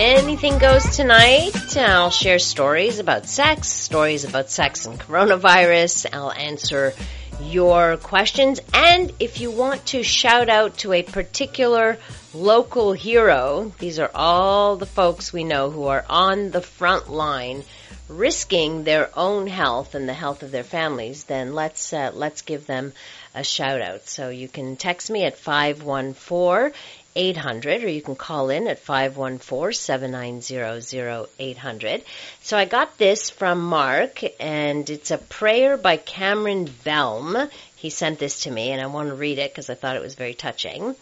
Anything goes tonight. I'll share stories about sex, stories about sex and coronavirus. I'll answer your questions. And if you want to shout out to a particular local hero, these are all the folks we know who are on the front line risking their own health and the health of their families, then let's uh, let's give them a shout out. So you can text me at 514 800 or you can call in at 514-790-0800. So I got this from Mark and it's a prayer by Cameron Bellm. He sent this to me and I want to read it because I thought it was very touching.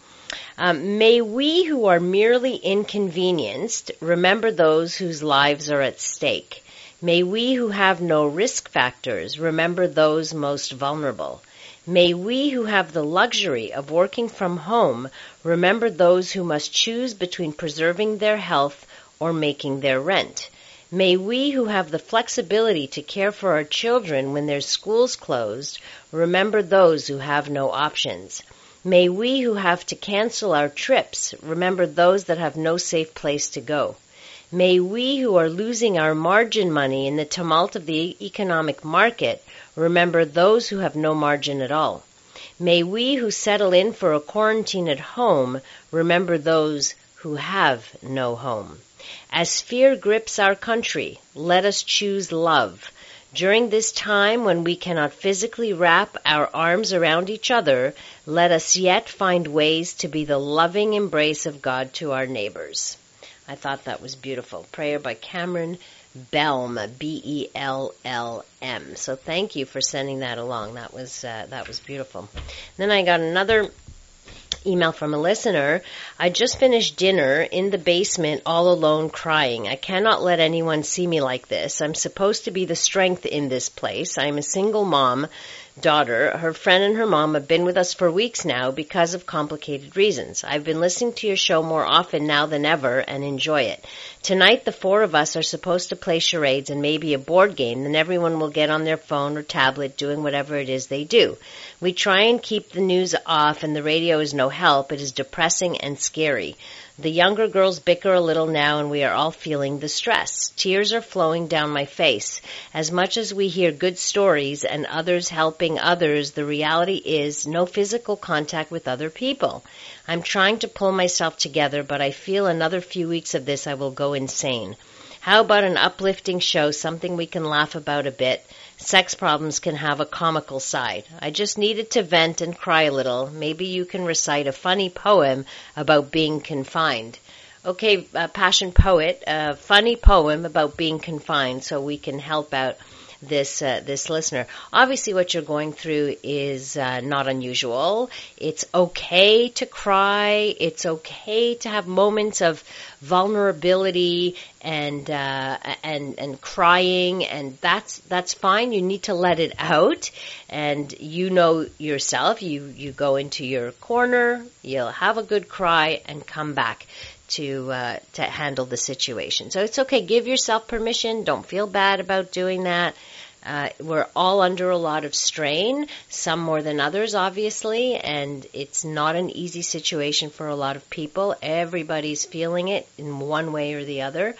Um, may we who are merely inconvenienced remember those whose lives are at stake. May we who have no risk factors remember those most vulnerable. May we who have the luxury of working from home remember those who must choose between preserving their health or making their rent. May we who have the flexibility to care for our children when their schools closed remember those who have no options. May we who have to cancel our trips remember those that have no safe place to go. May we who are losing our margin money in the tumult of the economic market remember those who have no margin at all. May we who settle in for a quarantine at home remember those who have no home. As fear grips our country, let us choose love. During this time when we cannot physically wrap our arms around each other, let us yet find ways to be the loving embrace of God to our neighbors. I thought that was beautiful. Prayer by Cameron Bellm, B E L L M. So thank you for sending that along. That was uh, that was beautiful. Then I got another email from a listener. I just finished dinner in the basement all alone crying. I cannot let anyone see me like this. I'm supposed to be the strength in this place. I'm a single mom daughter, her friend and her mom have been with us for weeks now because of complicated reasons. I've been listening to your show more often now than ever and enjoy it. Tonight the four of us are supposed to play charades and maybe a board game, then everyone will get on their phone or tablet doing whatever it is they do. We try and keep the news off and the radio is no help. It is depressing and scary. The younger girls bicker a little now and we are all feeling the stress. Tears are flowing down my face. As much as we hear good stories and others helping others, the reality is no physical contact with other people. I'm trying to pull myself together, but I feel another few weeks of this I will go insane. How about an uplifting show, something we can laugh about a bit? Sex problems can have a comical side. I just needed to vent and cry a little. Maybe you can recite a funny poem about being confined. Okay, uh, passion poet, a funny poem about being confined so we can help out this uh, this listener. Obviously, what you're going through is uh, not unusual. It's okay to cry. It's okay to have moments of vulnerability and uh, and and crying, and that's that's fine. You need to let it out, and you know yourself. You you go into your corner. You'll have a good cry and come back to uh, to handle the situation. So it's okay. Give yourself permission. Don't feel bad about doing that. Uh, we're all under a lot of strain, some more than others, obviously, and it's not an easy situation for a lot of people. Everybody's feeling it in one way or the other.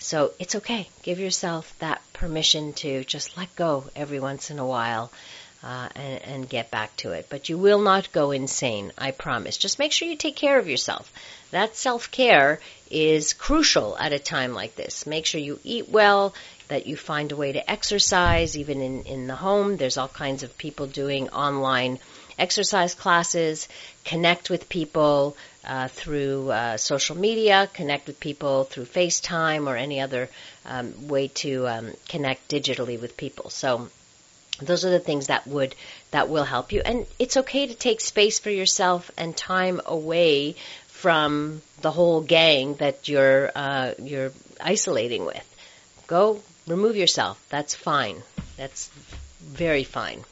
So it's okay. Give yourself that permission to just let go every once in a while uh, and, and get back to it. But you will not go insane, I promise. Just make sure you take care of yourself. That self care is crucial at a time like this. Make sure you eat well, that you find a way to exercise, even in, in the home. There's all kinds of people doing online exercise classes, connect with people uh, through uh, social media, connect with people through FaceTime or any other um, way to um, connect digitally with people. So those are the things that would that will help you. And it's okay to take space for yourself and time away from the whole gang that you're uh, you're isolating with. Go remove yourself. That's fine. That's very fine.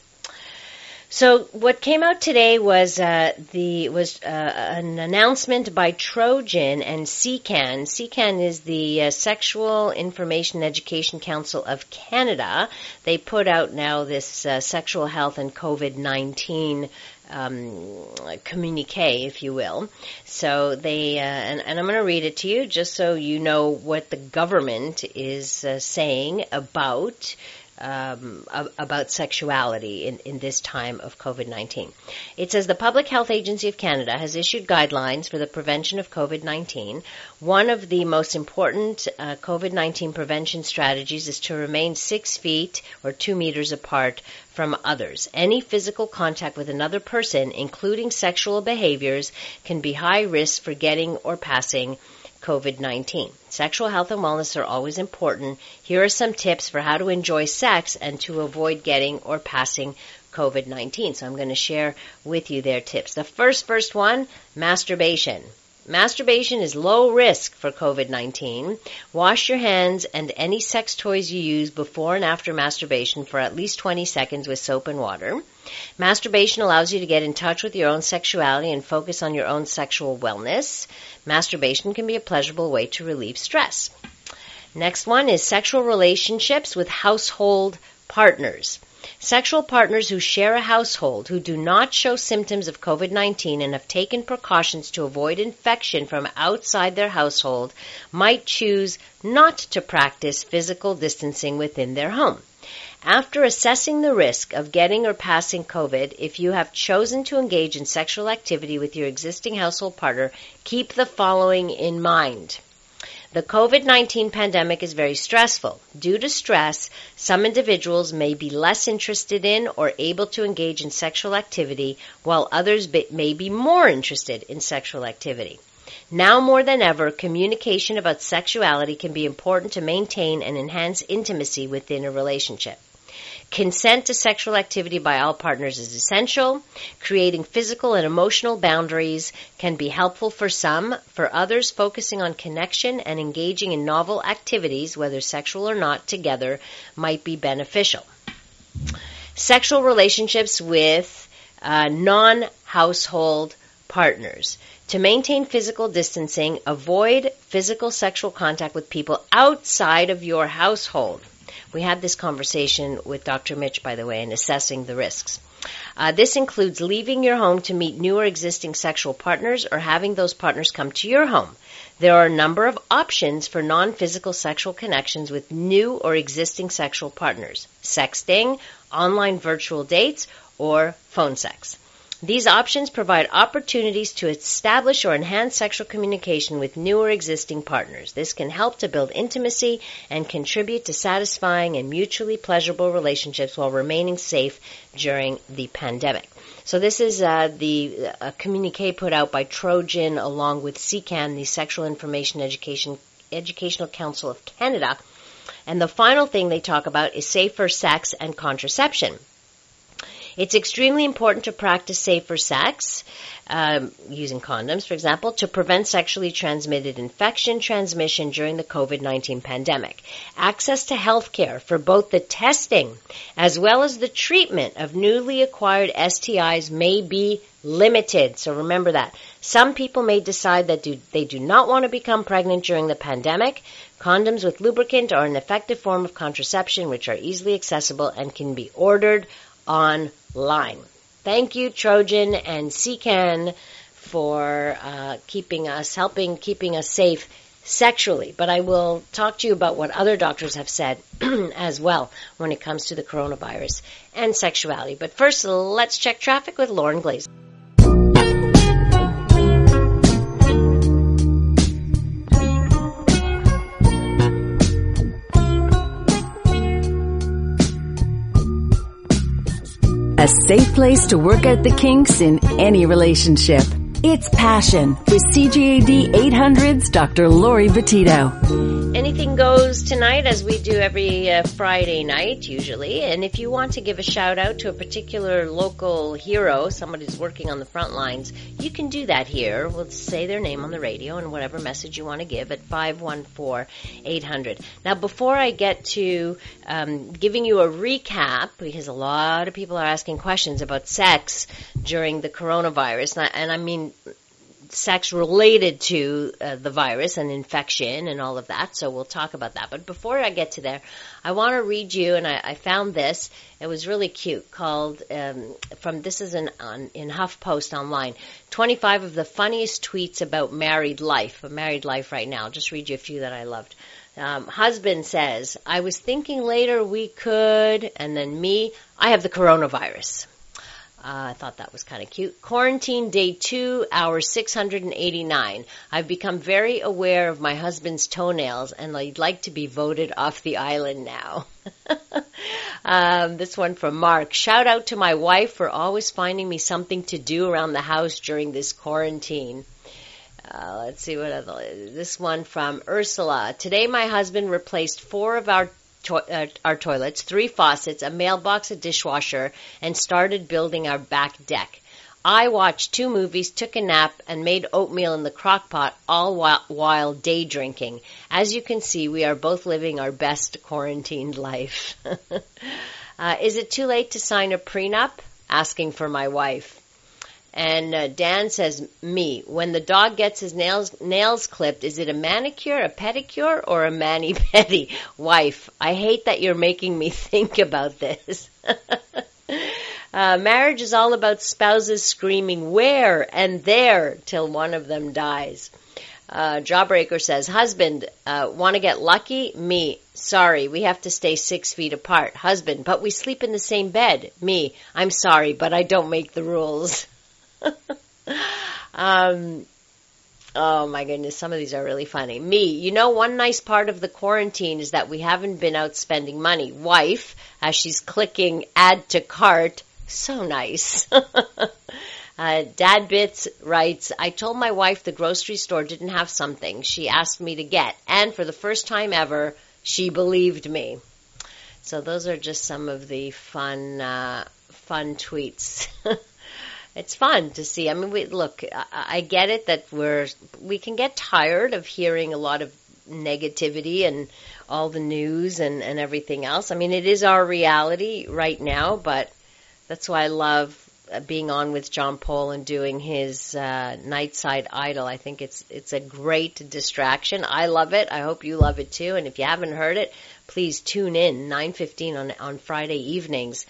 So what came out today was uh, the was uh, an announcement by Trojan and SIECCAN. SIECCAN is the uh, Sexual Information Education Council of Canada. They put out now this uh, sexual health and COVID nineteen um, communique, if you will. So they, uh, and, and, I'm going to read it to you just so you know what the government is uh, saying about um, about sexuality in, in this time of COVID-19. It says the Public Health Agency of Canada has issued guidelines for the prevention of COVID-19. One of the most important uh, COVID-19 prevention strategies is to remain six feet or two meters apart from others. Any physical contact with another person, including sexual behaviors, can be high risk for getting or passing COVID-19. Sexual health and wellness are always important. Here are some tips for how to enjoy sex and to avoid getting or passing COVID-19. So I'm going to share with you their tips. The first, first one, masturbation. Masturbation is low risk for COVID-19. Wash your hands and any sex toys you use before and after masturbation for at least 20 seconds with soap and water. Masturbation allows you to get in touch with your own sexuality and focus on your own sexual wellness. Masturbation can be a pleasurable way to relieve stress. Next one is sexual relationships with household partners. Sexual partners who share a household who do not show symptoms of COVID-19 and have taken precautions to avoid infection from outside their household might choose not to practice physical distancing within their home. After assessing the risk of getting or passing COVID, if you have chosen to engage in sexual activity with your existing household partner, keep the following in mind. The COVID-19 pandemic is very stressful. Due to stress, some individuals may be less interested in or able to engage in sexual activity, while others may be more interested in sexual activity. Now more than ever, communication about sexuality can be important to maintain and enhance intimacy within a relationship. Consent to sexual activity by all partners is essential. Creating physical and emotional boundaries can be helpful for some. For others, focusing on connection and engaging in novel activities, whether sexual or not, together might be beneficial. Sexual relationships with uh, non-household partners. To maintain physical distancing, avoid physical sexual contact with people outside of your household. We had this conversation with Dr. Mitch, by the way, in assessing the risks. Uh, this includes leaving your home to meet new or existing sexual partners or having those partners come to your home. There are a number of options for non-physical sexual connections with new or existing sexual partners. Sexting, online virtual dates, or phone sex. These options provide opportunities to establish or enhance sexual communication with new or existing partners. This can help to build intimacy and contribute to satisfying and mutually pleasurable relationships while remaining safe during the pandemic. So this is uh, the communique put out by Trojan along with SIECCAN, the Sexual Information Education Educational Council of Canada. And the final thing they talk about is safer sex and contraception. It's extremely important to practice safer sex, um, using condoms, for example, to prevent sexually transmitted infection transmission during the COVID-19 pandemic. Access to health care for both the testing as well as the treatment of newly acquired STIs may be limited. So remember that. Some people may decide that do, they do not want to become pregnant during the pandemic. Condoms with lubricant are an effective form of contraception which are easily accessible and can be ordered online. Thank you, Trojan and SIECCAN, for uh, keeping us, helping keeping us safe sexually. But I will talk to you about what other doctors have said as well when it comes to the coronavirus and sexuality. But first, let's check traffic with Lauren Glazer. A safe place to work out the kinks in any relationship. It's Passion with CJAD 800's Dr. Laurie Betito. anything goes tonight as we do every uh, Friday night usually. And if you want to give a shout out to a particular local hero, somebody who's working on the front lines, you can do that here. We'll say their name on the radio and whatever message you want to give at 514-800. Now before I get to um, giving you a recap, because a lot of people are asking questions about sex during the coronavirus, and I, and I mean sex related to uh, the virus and infection and all of that. So we'll talk about that. But before I get to there, I want to read you, and I, I, found this. It was really cute. Called um, from this is in on, in HuffPost online. Twenty five of the funniest tweets about married life. Married life right now. I'll just read you a few that I loved. Um, husband says, "I was thinking later we could," and then me, I have the coronavirus. Uh, I thought that was kind of cute. Quarantine day two, hour 689. I've become very aware of my husband's toenails and I'd like to be voted off the island now. um, this one from Mark. Shout out to my wife for always finding me something to do around the house during this quarantine. Uh, let's see what other. This one from Ursula. Today, my husband replaced four of our to- uh, our toilets, three faucets, a mailbox, a dishwasher, and started building our back deck. I watched two movies, took a nap, and made oatmeal in the crock pot, all while, while day drinking. As you can see, we are both living our best quarantined life. uh, is it too late to sign a prenup? Asking for my wife. And uh, Dan says, "Me. When the dog gets his nails nails clipped, is it a manicure, a pedicure, or a mani pedi?" Wife, I hate that you're making me think about this. uh, marriage is all about spouses screaming "where" and "there" till one of them dies. Uh, Jawbreaker says, "Husband, uh, want to get lucky? Me. Sorry, we have to stay six feet apart. Husband, but we sleep in the same bed. Me. I'm sorry, but I don't make the rules." um, oh my goodness, some of these are really funny. Me, you know, one nice part of the quarantine is that we haven't been out spending money. Wife, as she's clicking add to cart, so nice. Uh, Dad Bits writes, I told my wife the grocery store didn't have something she asked me to get, and for the first time ever, she believed me. So those are just some of the fun, uh, fun tweets. it's fun to see. I mean, we look. I, I get it that we're we can get tired of hearing a lot of negativity and all the news and and everything else. I mean, it is our reality right now, but that's why I love uh, being on with John Paul and doing his uh, Nightside Idol. I think it's it's a great distraction. I love it. I hope you love it too. And if you haven't heard it, please tune in 9:15 on on Friday evenings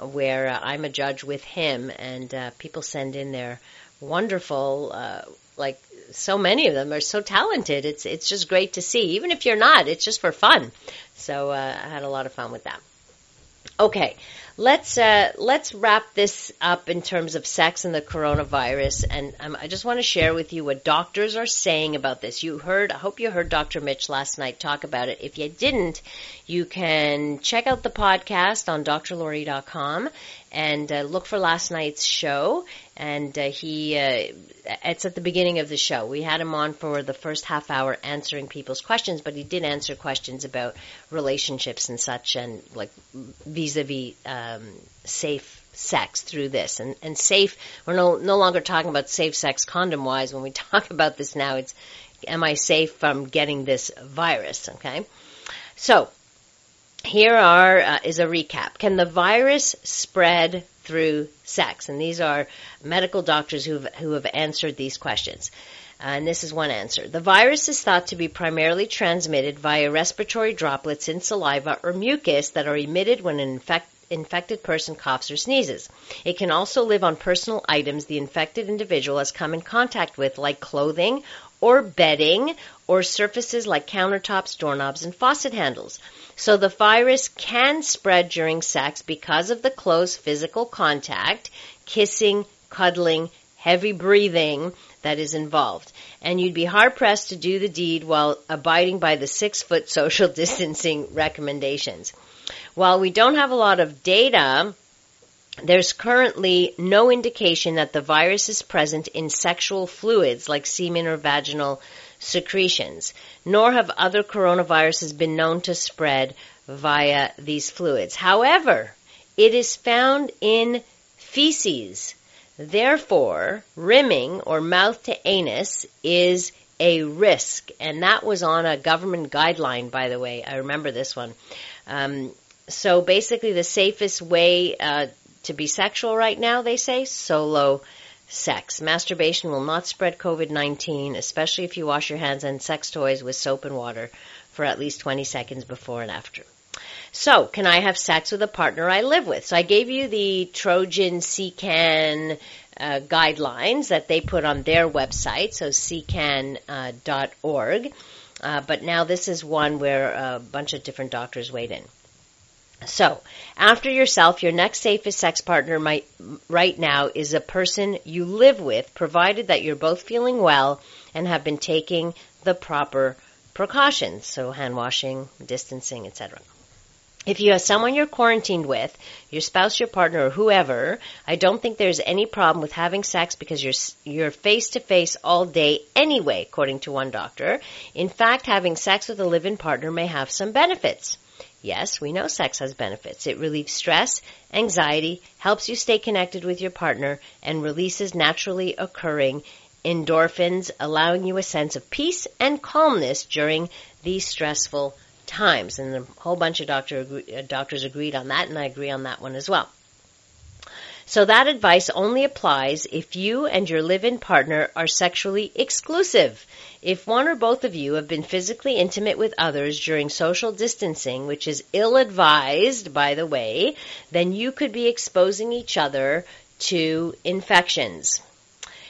where uh, I'm a judge with him, and uh, people send in their wonderful, uh, like so many of them are so talented. It's it's just great to see. Even if you're not, it's just for fun. So uh, I had a lot of fun with that. Okay, let's uh, let's wrap this up in terms of sex and the coronavirus, and um, I just want to share with you what doctors are saying about this. You heard, I hope you heard Dr. Mitch last night talk about it. If you didn't, you can check out the podcast on drlaurie.com and uh, look for last night's show. And uh, he, uh, it's at the beginning of the show. We had him on for the first half hour answering people's questions, but he did answer questions about relationships and such, and like vis-a-vis um, safe sex through this. And, and safe, we're no, no longer talking about safe sex condom wise. When we talk about this now, it's, am I safe from getting this virus? Okay. So, here are uh, is a recap. Can the virus spread through sex? And these are medical doctors who who have answered these questions. Uh, and this is one answer. The virus is thought to be primarily transmitted via respiratory droplets in saliva or mucus that are emitted when an infect, infected person coughs or sneezes. It can also live on personal items the infected individual has come in contact with, like clothing or bedding or surfaces like countertops, doorknobs, and faucet handles. So the virus can spread during sex because of the close physical contact, kissing, cuddling, heavy breathing that is involved. And you'd be hard pressed to do the deed while abiding by the six foot social distancing recommendations. While we don't have a lot of data, there's currently no indication that the virus is present in sexual fluids like semen or vaginal secretions, nor have other coronaviruses been known to spread via these fluids. However, it is found in feces. Therefore, rimming or mouth to anus is a risk. And that was on a government guideline, by the way. I remember this one. Um, so basically, the safest way uh, to be sexual right now, they say, solo sex. Masturbation will not spread COVID 19, especially if you wash your hands and sex toys with soap and water for at least 20 seconds before and after. So, can I have sex with a partner I live with? So I gave you the Trojan SIECCAN uh, guidelines that they put on their website, so sieccan.org. Uh, uh, but now this is one where a bunch of different doctors weighed in. So, after yourself, your next safest sex partner might, right now is a person you live with, provided that you're both feeling well and have been taking the proper precautions, so hand washing, distancing, etc. If you have someone you're quarantined with, your spouse, your partner, or whoever, I don't think there's any problem with having sex because you're you're face to face all day anyway, according to one doctor. In fact, having sex with a live-in partner may have some benefits. Yes, we know sex has benefits. It relieves stress, anxiety, helps you stay connected with your partner, and releases naturally occurring endorphins, allowing you a sense of peace and calmness during these stressful times. And a whole bunch of doctor, uh, doctors agreed on that, and I agree on that one as well. So that advice only applies if you and your live-in partner are sexually exclusive. If one or both of you have been physically intimate with others during social distancing, which is ill-advised, by the way, then you could be exposing each other to infections.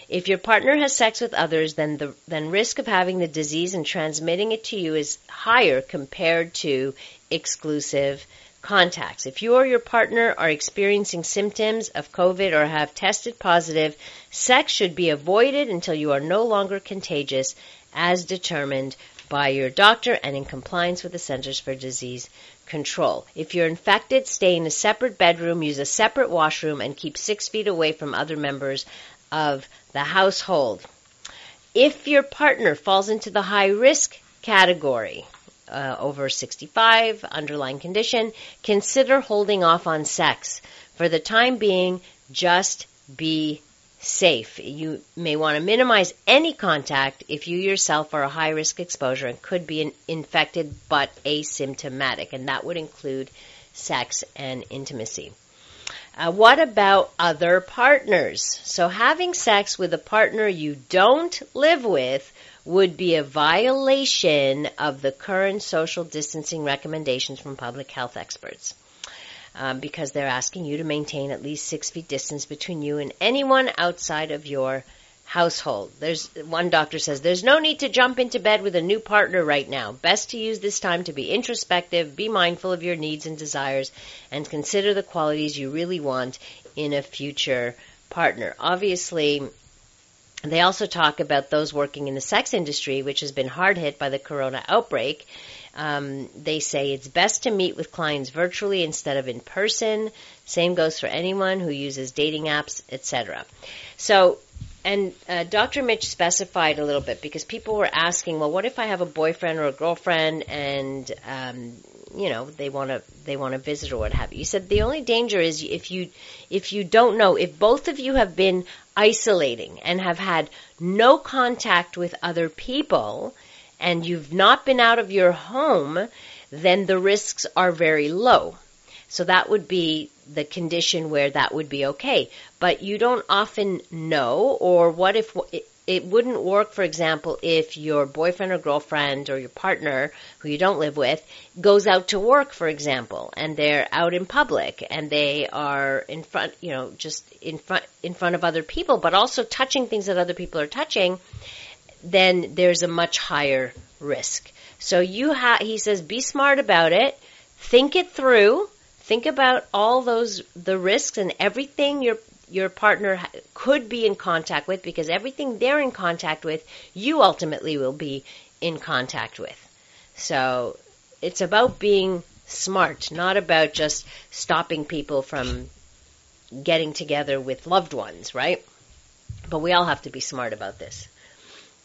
If your partner has sex with others, then the then risk of having the disease and transmitting it to you is higher compared to exclusive contacts. If you or your partner are experiencing symptoms of COVID or have tested positive, sex should be avoided until you are no longer contagious as determined by your doctor and in compliance with the Centers for Disease Control. If you're infected, stay in a separate bedroom, use a separate washroom, and keep six feet away from other members of the household. If your partner falls into the high risk category, uh, over 65, underlying condition, consider holding off on sex. For the time being, just be safe. You may want to minimize any contact if you yourself are a high risk exposure and could be infected but asymptomatic, and that would include sex and intimacy. Uh, what about other partners? So having sex with a partner you don't live with would be a violation of the current social distancing recommendations from public health experts. Um, because they're asking you to maintain at least six feet distance between you and anyone outside of your household. There's one doctor says there's no need to jump into bed with a new partner right now. Best to use this time to be introspective, be mindful of your needs and desires, and consider the qualities you really want in a future partner. Obviously, they also talk about those working in the sex industry, which has been hard hit by the corona outbreak. Um, they say it's best to meet with clients virtually instead of in person. Same goes for anyone who uses dating apps, etc. So, and uh, Dr. Mitch specified a little bit because people were asking, well, what if I have a boyfriend or a girlfriend and um, you know they want to they want to visit or what have you. You said the only danger is if you if you don't know if both of you have been isolating and have had no contact with other people and you've not been out of your home, then the risks are very low. So that would be the condition where that would be okay. But you don't often know, or what if it wouldn't work, for example, if your boyfriend or girlfriend or your partner, who you don't live with, goes out to work, for example, and they're out in public and they are in front, you know, just in front, in front of other people, but also touching things that other people are touching, then there's a much higher risk. So you have, he says, be smart about it, think it through, think about all those, the risks and everything you're your partner could be in contact with because everything they're in contact with, you ultimately will be in contact with. So it's about being smart, not about just stopping people from getting together with loved ones, right? But we all have to be smart about this.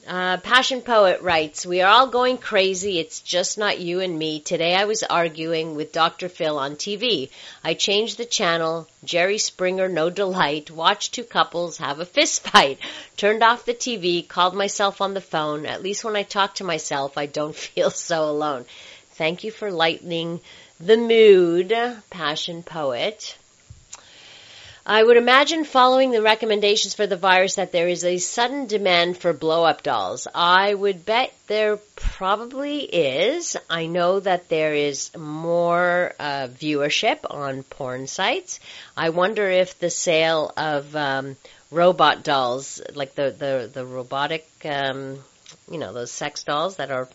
Uh, Passion Poet writes, We are all going crazy. It's just not you and me. Today I was arguing with Dr. Phil on TV. I changed the channel. Jerry Springer, no delight. Watched two couples have a fist fight. Turned off the TV. Called myself on the phone. At least when I talk to myself, I don't feel so alone. Thank you for lightening the mood, Passion Poet. I would imagine following the recommendations for the virus that there is a sudden demand for blow up dolls. I would bet there probably is. I know that there is more uh, viewership on porn sites. I wonder if the sale of um, robot dolls, like the the the robotic, um, you know, those sex dolls that are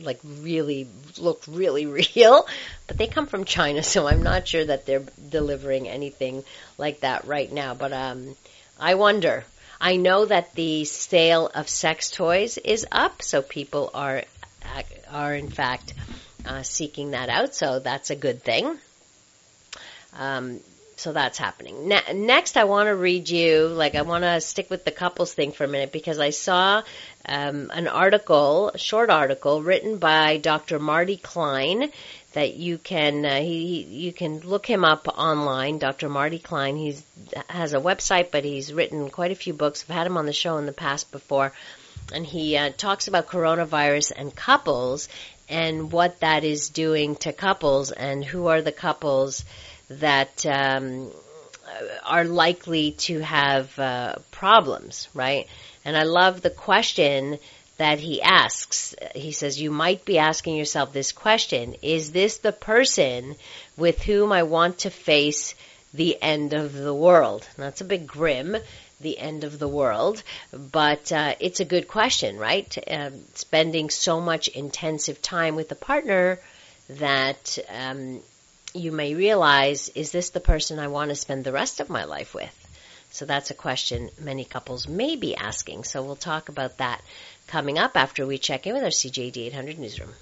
like really look really real, but they come from China, so I'm not sure that they're delivering anything like that right now. But um, I wonder. I know that the sale of sex toys is up, so people are are in fact uh, seeking that out. So that's a good thing. Um, so that's happening. Ne- next, I want to read you, like, I want to stick with the couples thing for a minute because I saw um, an article, a short article, written by Dr. Marty Klein that you can uh, he you can look him up online. Dr. Marty Klein. He's has a website, but he's written quite a few books. I've had him on the show in the past before, and he uh, talks about coronavirus and couples and what that is doing to couples and who are the couples that um, are likely to have uh, problems, right? And I love the question that he asks. He says, You might be asking yourself this question Is this the person with whom I want to face the end of the world? And that's a bit grim, the end of the world, but uh, it's a good question, right? Um, spending so much intensive time with a partner that um, you may realize, is this the person I want to spend the rest of my life with? So that's a question many couples may be asking. So we'll talk about that coming up after we check in with our CJAD 800 newsroom.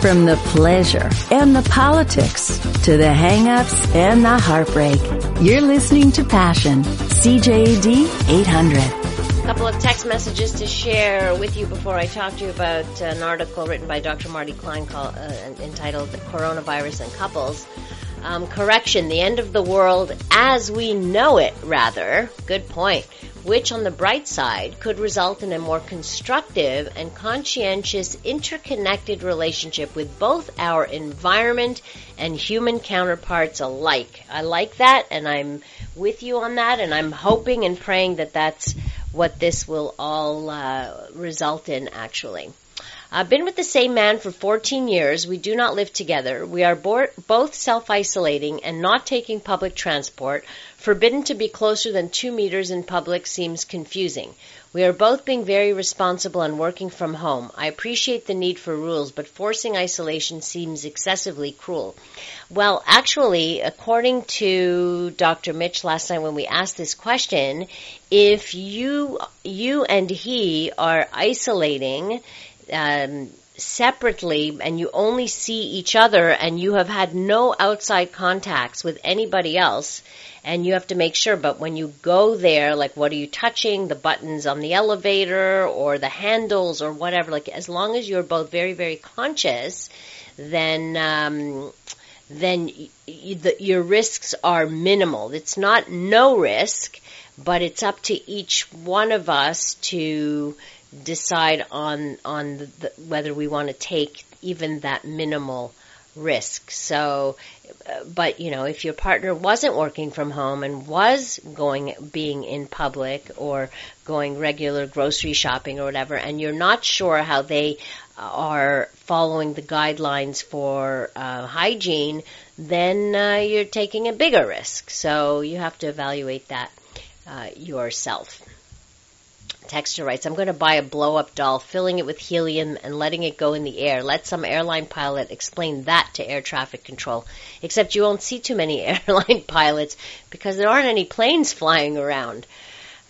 From the pleasure and the politics to the hangups and the heartbreak, you're listening to Passion, CJAD 800 A couple of text messages to share with you before I talk to you about an article written by Dr. Marty Klein called, uh, entitled Coronavirus and Couples. Um, correction, the end of the world as we know it, rather. Good point which on the bright side could result in a more constructive and conscientious interconnected relationship with both our environment and human counterparts alike. I like that and I'm with you on that and I'm hoping and praying that that's what this will all uh, result in actually. I've been with the same man for 14 years. We do not live together. We are bo- both self-isolating and not taking public transport. Forbidden to be closer than two meters in public seems confusing. We are both being very responsible and working from home. I appreciate the need for rules, but forcing isolation seems excessively cruel. Well, actually, according to Dr. Mitch last night when we asked this question, if you, you and he are isolating, um, separately and you only see each other and you have had no outside contacts with anybody else and you have to make sure but when you go there like what are you touching? The buttons on the elevator or the handles or whatever like as long as you're both very very conscious then um, then the, your risks are minimal. It's not no risk but it's up to each one of us to decide on on the, the, whether we want to take even that minimal risk. So, uh, but you know, if your partner wasn't working from home and was going being in public or going regular grocery shopping or whatever, and you're not sure how they are following the guidelines for uh, hygiene, then uh, you're taking a bigger risk. So you have to evaluate that uh, yourself. Texter writes, I'm going to buy a blow up doll, filling it with helium and letting it go in the air. Let some airline pilot explain that to air traffic control. Except you won't see too many airline pilots because there aren't any planes flying around.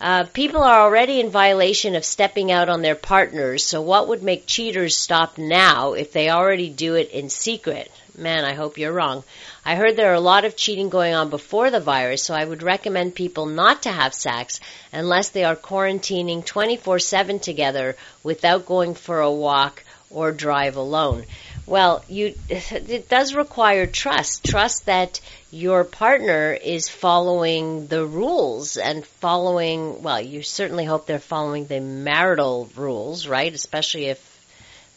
Uh, people are already in violation of stepping out on their partners, so what would make cheaters stop now if they already do it in secret? Man, I hope you're wrong. I heard there are a lot of cheating going on before the virus, so I would recommend people not to have sex unless they are quarantining 24-7 together without going for a walk or drive alone. Well, you, it does require trust. Trust that your partner is following the rules and following, well, you certainly hope they're following the marital rules, right? Especially if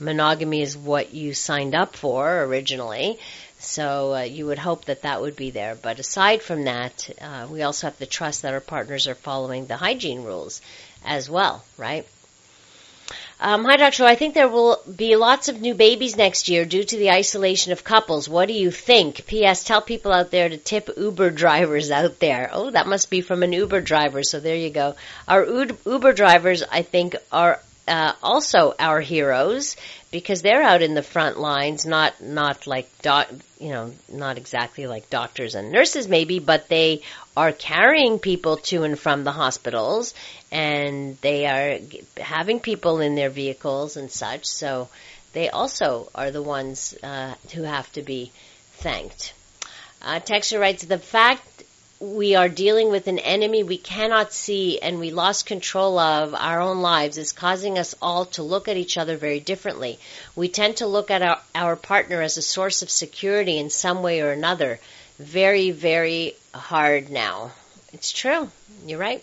monogamy is what you signed up for originally. So uh, you would hope that that would be there. But aside from that, uh, we also have to trust that our partners are following the hygiene rules as well, right? Um, hi, Dr. I think there will be lots of new babies next year due to the isolation of couples. What do you think? P.S. Tell people out there to tip Uber drivers out there. Oh, that must be from an Uber driver. So there you go. Our Uber drivers, I think, are uh, also our heroes because they're out in the front lines, not not like doc, you know, not exactly like doctors and nurses maybe, but they are carrying people to and from the hospitals, and they are having people in their vehicles and such. So they also are the ones uh, who have to be thanked. Uh, Texture writes, the fact we are dealing with an enemy we cannot see and we lost control of our own lives is causing us all to look at each other very differently. We tend to look at our, our partner as a source of security in some way or another. Very, very hard now. It's true. You're right.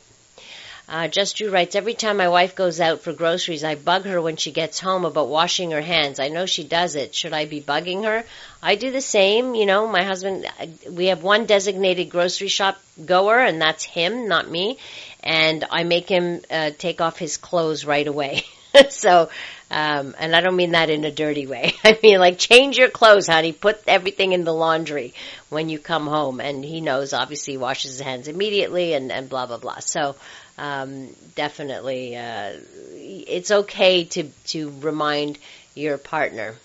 Uh, Just Drew writes, every time my wife goes out for groceries, I bug her when she gets home about washing her hands. I know she does it. Should I be bugging her? I do the same. You know, my husband, we have one designated grocery shop goer, and that's him, not me. And I make him uh, take off his clothes right away. so, um, and I don't mean that in a dirty way. I mean like change your clothes, honey. Put everything in the laundry when you come home. And he knows, obviously, he washes his hands immediately and, and blah, blah, blah. So, um, definitely, uh, it's okay to to remind your partner.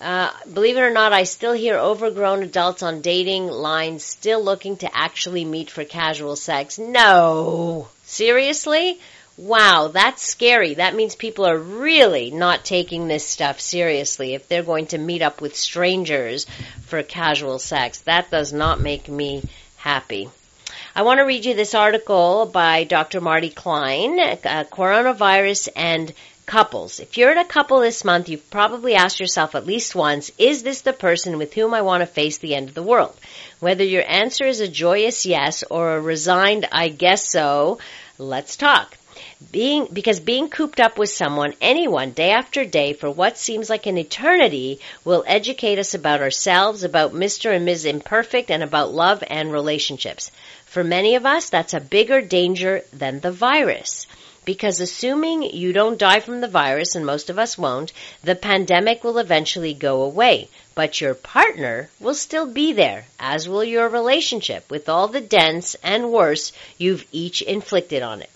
Uh, believe it or not, I still hear overgrown adults on dating lines still looking to actually meet for casual sex. No, seriously. Wow, that's scary. That means people are really not taking this stuff seriously if they're going to meet up with strangers for casual sex. That does not make me happy. I want to read you this article by Dr. Marty Klein, uh, Coronavirus and Couples. If you're in a couple this month, you've probably asked yourself at least once, is this the person with whom I want to face the end of the world? Whether your answer is a joyous yes or a resigned I guess so, let's talk. Being, because being cooped up with someone, anyone, day after day for what seems like an eternity will educate us about ourselves, about Mr. and Ms. Imperfect, and about love and relationships. For many of us, that's a bigger danger than the virus. Because assuming you don't die from the virus, and most of us won't, the pandemic will eventually go away. But your partner will still be there, as will your relationship, with all the dents and worse you've each inflicted on it.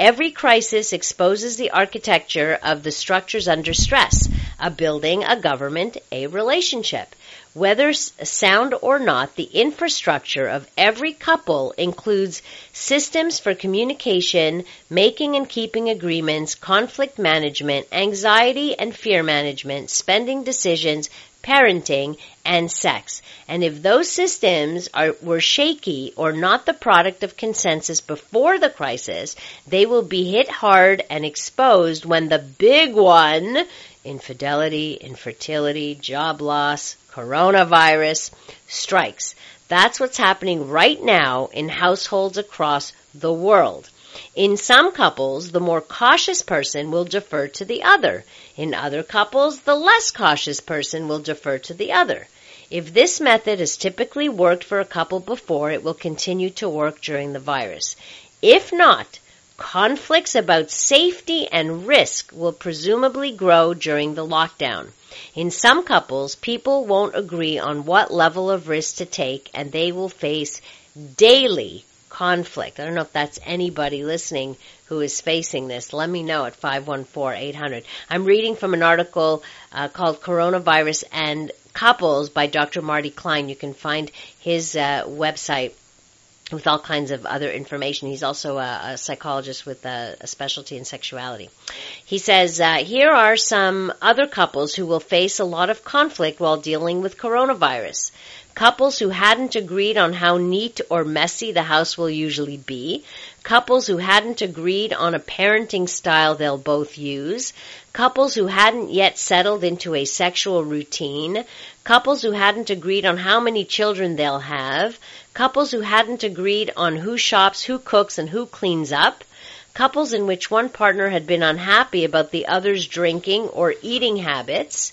Every crisis exposes the architecture of the structures under stress a building, a government, a relationship. Whether sound or not, the infrastructure of every couple includes systems for communication, making and keeping agreements, conflict management, anxiety and fear management, spending decisions, parenting, and sex. And if those systems are, were shaky or not the product of consensus before the crisis, they will be hit hard and exposed when the big one, infidelity, infertility, job loss, coronavirus strikes. That's what's happening right now in households across the world. In some couples, the more cautious person will defer to the other. In other couples, the less cautious person will defer to the other. If this method has typically worked for a couple before, it will continue to work during the virus. If not, conflicts about safety and risk will presumably grow during the lockdown. In some couples, people won't agree on what level of risk to take and they will face daily conflict. I don't know if that's anybody listening who is facing this. Let me know at 514-800. I'm reading from an article uh, called Coronavirus and Couples by Dr. Marty Klein. You can find his uh, website with all kinds of other information. He's also a, a psychologist with a, a, specialty in sexuality. He says, uh, here are some other couples who will face a lot of conflict while dealing with coronavirus. Couples who hadn't agreed on how neat or messy the house will usually be. Couples who hadn't agreed on a parenting style they'll both use. Couples who hadn't yet settled into a sexual routine. Couples who hadn't agreed on how many children they'll have. Couples who hadn't agreed on who shops, who cooks, and who cleans up. Couples in which one partner had been unhappy about the other's drinking or eating habits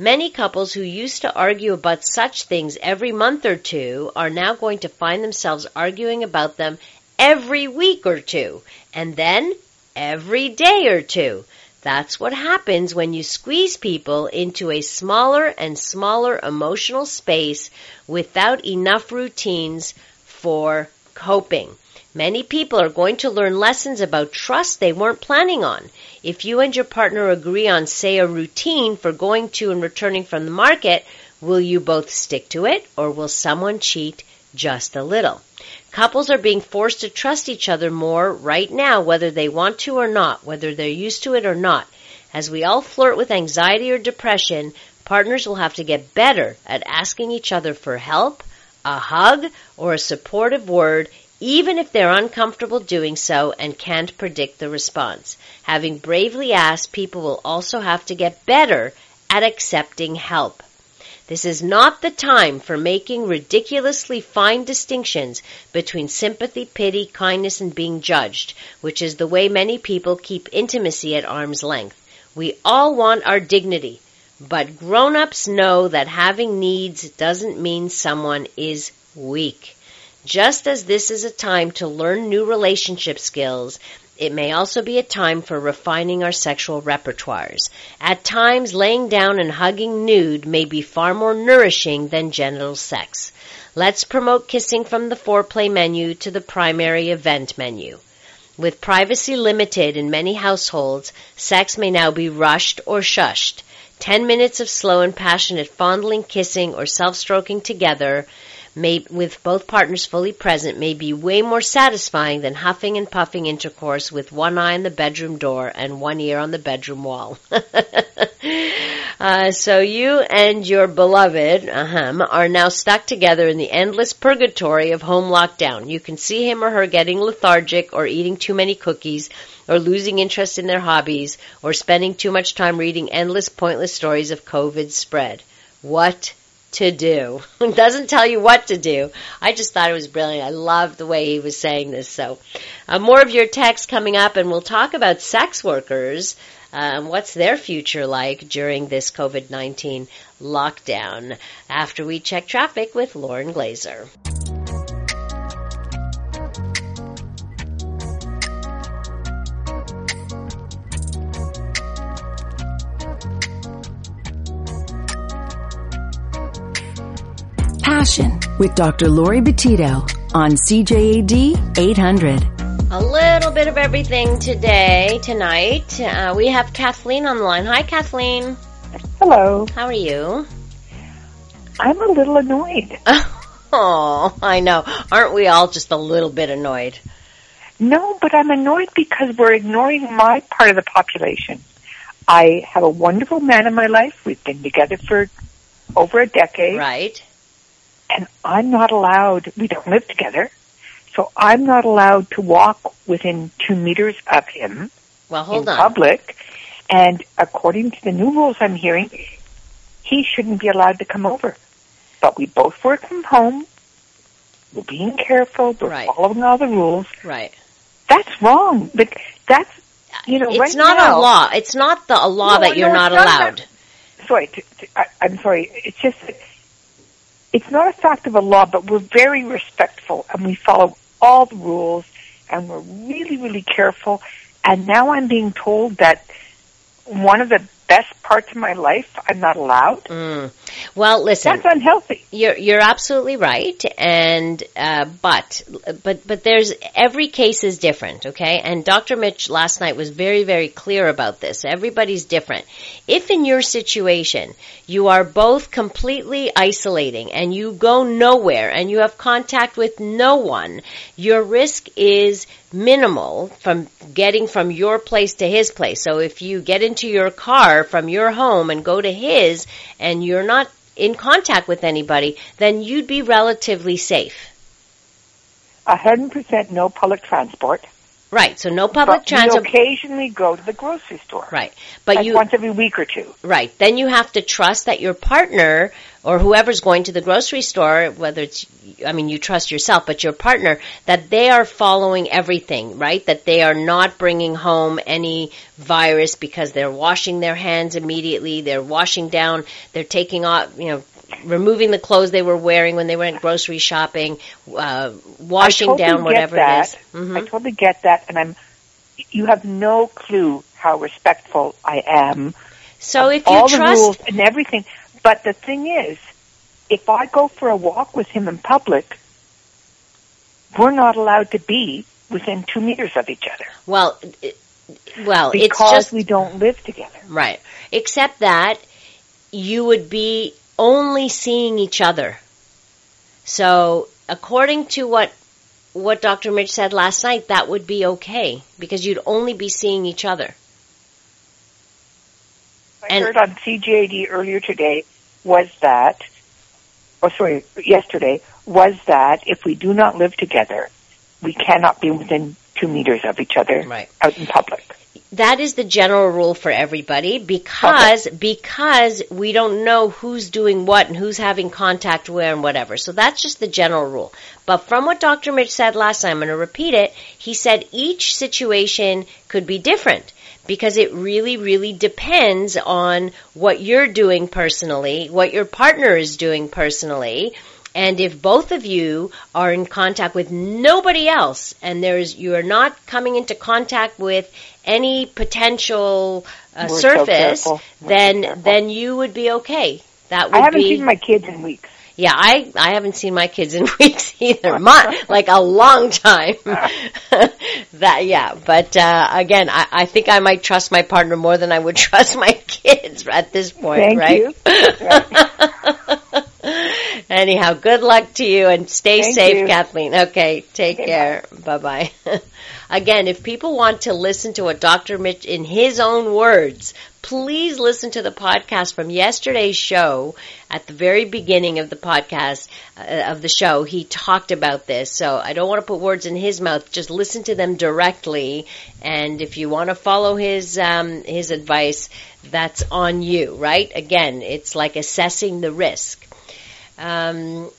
Many couples who used to argue about such things every month or two are now going to find themselves arguing about them every week or two, and then every day or two. That's what happens when you squeeze people into a smaller and smaller emotional space without enough routines for coping. Many people are going to learn lessons about trust they weren't planning on. If you and your partner agree on, say, a routine for going to and returning from the market, will you both stick to it or will someone cheat just a little? Couples are being forced to trust each other more right now, whether they want to or not, whether they're used to it or not. As we all flirt with anxiety or depression, partners will have to get better at asking each other for help, a hug, or a supportive word even if they're uncomfortable doing so and can't predict the response. Having bravely asked, people will also have to get better at accepting help. This is not the time for making ridiculously fine distinctions between sympathy, pity, kindness, and being judged, which is the way many people keep intimacy at arm's length. We all want our dignity, but grown-ups know that having needs doesn't mean someone is weak. Just as this is a time to learn new relationship skills, it may also be a time for refining our sexual repertoires. At times, laying down and hugging nude may be far more nourishing than genital sex. Let's promote kissing from the foreplay menu to the primary event menu. With privacy limited in many households, sex may now be rushed or shushed. Ten minutes of slow and passionate fondling, kissing, or self-stroking together may, with both partners fully present may be way more satisfying than huffing and puffing intercourse with one eye on the bedroom door and one ear on the bedroom wall. uh, so you and your beloved, are now stuck together in the endless purgatory of home lockdown. You can see him or her getting lethargic or eating too many cookies or losing interest in their hobbies or spending too much time reading endless pointless stories of COVID spread. What to do. It doesn't tell you what to do. I just thought it was brilliant. I love the way he was saying this. So, uh, more of your text coming up, and we'll talk about sex workers. Um, what's their future like during this COVID 19 lockdown? After we check traffic with Lauren Glazer. Passion with Dr. Laurie Betito on CJAD 800. A little bit of everything today, tonight. Uh, we have Kathleen on the line. Hi, Kathleen. Hello. How are you? I'm a little annoyed. oh, I know. Aren't we all just a little bit annoyed? No, but I'm annoyed because we're ignoring my part of the population. I have a wonderful man in my life. We've been together for over a decade. Right and I'm not allowed, we don't live together, so I'm not allowed to walk within two meters of him well, hold in on. public. And according to the new rules I'm hearing, he shouldn't be allowed to come over. But we both work from home. We're being careful. We're right. following all the rules. Right. That's wrong. But that's, you know, it's right not now, a law. It's not the a law no, that you're no, not not allowed. That, sorry, to, to, I, I'm sorry. It's just that it's not a fact of a law, but we're very respectful and we follow all the rules and we're really, really careful. And now I'm being told that one of the best parts of my life I'm not allowed. Mm. Well, listen. That's unhealthy. You're you're absolutely right, and uh, but but but there's every case is different, okay? And Dr. Mitch last night was very very clear about this. Everybody's different. If in your situation you are both completely isolating and you go nowhere and you have contact with no one, your risk is minimal from getting from your place to his place. So if you get into your car from your home and go to his and you're not in contact with anybody, then you'd be relatively safe. A hundred percent no public transport. Right. So no public but transport. We occasionally go to the grocery store. Right. But like you once every week or two. Right. Then you have to trust that your partner or whoever's going to the grocery store, whether it's, I mean, you trust yourself, but your partner, that they are following everything, right? That they are not bringing home any virus because they're washing their hands immediately, they're washing down, they're taking off, you know, removing the clothes they were wearing when they went grocery shopping, uh, washing totally down whatever that. it is. Mm-hmm. I totally get that, and I'm. You have no clue how respectful I am. So if you all trust, the rules and everything, but the thing is, if I go for a walk with him in public, we're not allowed to be within two meters of each other. well, it, well, because it's just we don't live together. Right. Except that you would be only seeing each other. So, according to what what Dr. Mitch said last night, that would be okay because you'd only be seeing each other. I And- heard on CJAD earlier today was that, or sorry, yesterday, was that if we do not live together, we cannot be within two meters of each other Right. out in public. That is the general rule for everybody because because we don't know who's doing what and who's having contact where and whatever. So that's just the general rule. But from what Dr. Mitch said last time, I'm going to repeat it. He said each situation could be different because it really, really depends on what you're doing personally, what your partner is doing personally, and if both of you are in contact with nobody else and there's you are not coming into contact with any potential uh, surface, so then then you would be okay. That would be I haven't be seen my kids in weeks. yeah, I I haven't seen my kids in weeks either. My, like a long time. that yeah, but uh, again, I, I think I might trust my partner more than I would trust my kids at this point, Thank right? you. Anyhow, good luck to you and stay Thank safe, you. Kathleen. Okay, take Okay, care. Bye bye. Again, if people want to listen to what Dr. Mitch, in his own words, please listen to the podcast from yesterday's show. At the very beginning of the podcast, uh, of the show, he talked about this. So I don't want to put words in his mouth. Just listen to them directly. And if you want to follow his, um, his advice, that's on you, right? Again, it's like assessing the risk. Um,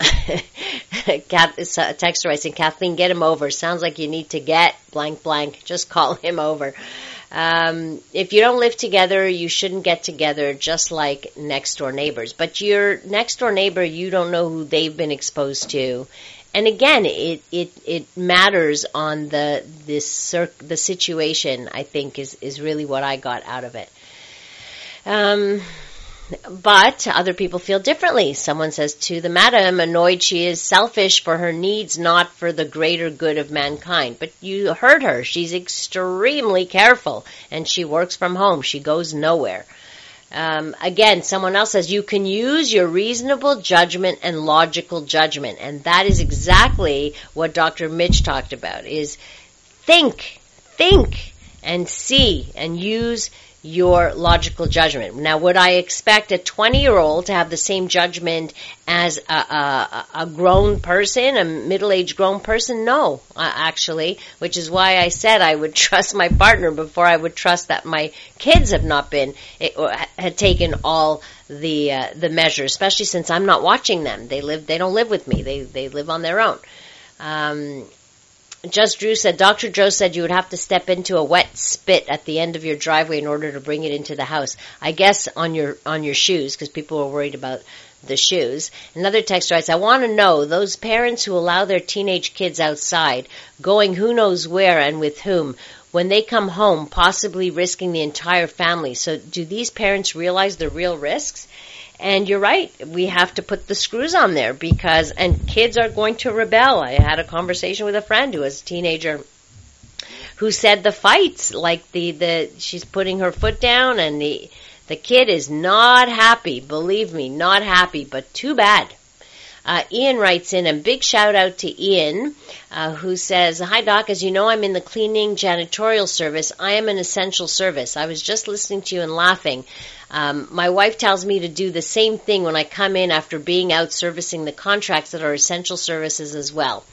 Kath, it's a text writing, Kathleen, get him over. Sounds like you need to get blank blank. Just call him over. Um, if you don't live together, you shouldn't get together just like next door neighbors. But your next door neighbor, you don't know who they've been exposed to. And again, it, it, it matters on the, this cir- the situation, I think is, is really what I got out of it. Um, but other people feel differently. Someone says to the madam, annoyed she is selfish for her needs, not for the greater good of mankind. But you heard her. She's extremely careful and she works from home. She goes nowhere. Um, again, someone else says you can use your reasonable judgment and logical judgment, and that is exactly what Dr. Mitch talked about: is think, think, and see, and use your logical judgment. Now, would I expect a 20 year old to have the same judgment as a, a, a grown person, a middle aged grown person? No, uh, actually, which is why I said I would trust my partner before I would trust that my kids have not been, it, had taken all the, uh, the measures, especially since I'm not watching them. They live, they don't live with me. They, they live on their own. Um, just Drew said, Dr. Joe said you would have to step into a wet spit at the end of your driveway in order to bring it into the house. I guess on your, on your shoes, because people are worried about the shoes. Another text writes, I want to know those parents who allow their teenage kids outside, going who knows where and with whom, when they come home, possibly risking the entire family. So do these parents realize the real risks? And you're right, we have to put the screws on there because, and kids are going to rebel. I had a conversation with a friend who was a teenager who said the fights, like the, the, she's putting her foot down and the, the kid is not happy, believe me, not happy, but too bad. Uh, Ian writes in, and big shout out to Ian, uh, who says, Hi Doc, as you know, I'm in the cleaning janitorial service. I am an essential service. I was just listening to you and laughing. Um, my wife tells me to do the same thing when I come in after being out servicing the contracts that are essential services as well.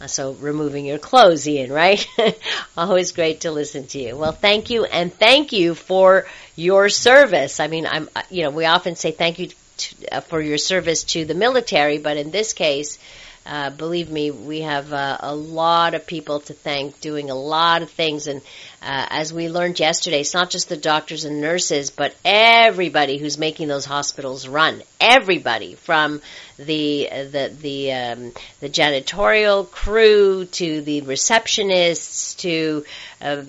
Uh, so removing your clothes, Ian, right? Always great to listen to you. Well, thank you, and thank you for your service. I mean, I'm, uh, you know, we often say thank you to, uh, for your service to the military, but in this case, uh, believe me, we have uh, a lot of people to thank doing a lot of things. And uh, as we learned yesterday, it's not just the doctors and nurses, but everybody who's making those hospitals run. Everybody from the the the um, the janitorial crew to the receptionists to uh,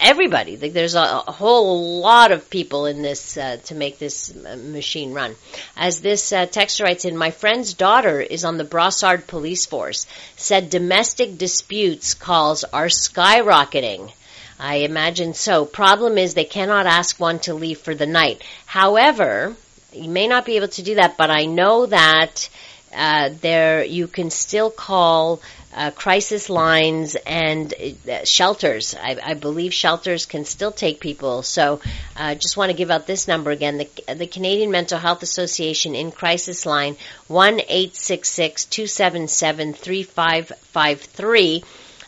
everybody. There's a, a, whole lot of people in this uh, to make this uh, machine run. As this uh, texter writes in, my friend's daughter is on the Brossard police force. Said domestic disputes calls are skyrocketing. I imagine so. Problem is they cannot ask one to leave for the night. However, you may not be able to do that, but I know that uh, there you can still call uh, crisis lines and uh, shelters. I, I, believe shelters can still take people. So, I uh, just want to give out this number again: the, the Canadian Mental Health Association in crisis line one eight six six two seven seven three five five three.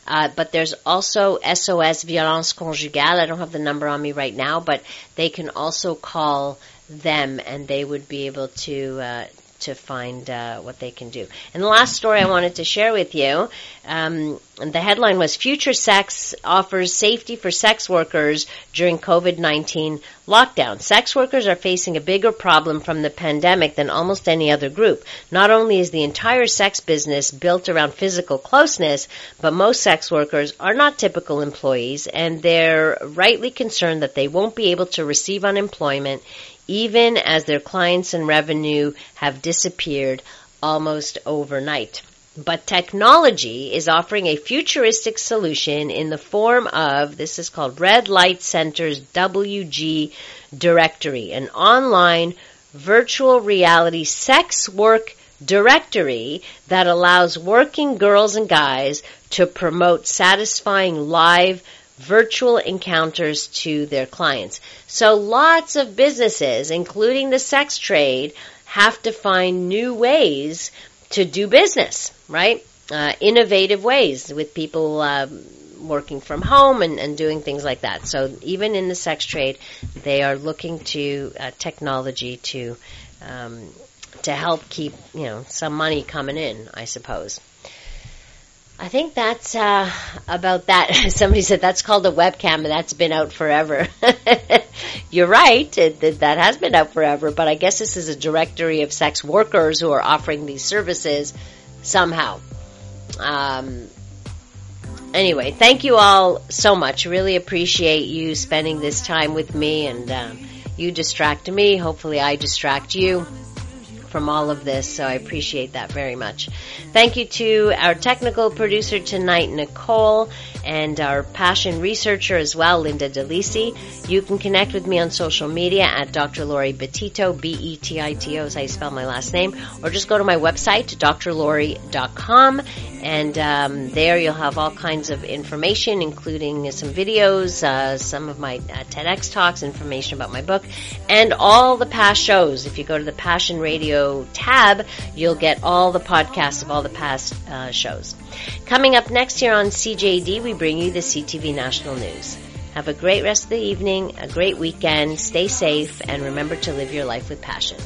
Uh, but there's also SOS Violence Conjugale. I don't have the number on me right now, but they can also call them and they would be able to uh, to find uh, what they can do. And the last story I wanted to share with you, um, the headline was "Future Sex offers safety for sex workers during COVID-19 lockdown." Sex workers are facing a bigger problem from the pandemic than almost any other group. Not only is the entire sex business built around physical closeness, but most sex workers are not typical employees, and they're rightly concerned that they won't be able to receive unemployment even as their clients and revenue have disappeared almost overnight. But technology is offering a futuristic solution in the form of, this is called Red Light Center's WG Directory, an online virtual reality sex work directory that allows working girls and guys to promote satisfying live virtual encounters to their clients. So lots of businesses, including the sex trade, have to find new ways to do business, right? Uh, innovative ways with people uh, working from home and, and, doing things like that. So even in the sex trade, they are looking to uh, technology to um, to help keep you know some money coming in, I suppose. I think that's uh, about that. Somebody said that's called a webcam, and that's been out forever. You're right; it, that has been out forever. But I guess this is a directory of sex workers who are offering these services somehow. Um, anyway, thank you all so much. Really appreciate you spending this time with me, and um, you distract me. Hopefully, I distract you from all of this, so I appreciate that very much. Thank you to our technical producer tonight, Nicole, and our passion researcher as well, Linda DeLisi. You can connect with me on social media at Dr. Laurie Betito, B-E-T-I-T-O is how you spell my last name, or just go to my website, drlori.com, and um, there you'll have all kinds of information, including some videos, uh, some of my uh, TEDx talks, information about my book, and all the past shows. If you go to the Passion Radio tab, you'll get all the podcasts of all the past uh, shows. Coming up next here on CJAD, we bring you the CTV National News. Have a great rest of the evening, a great weekend, stay safe, and remember to live your life with passion.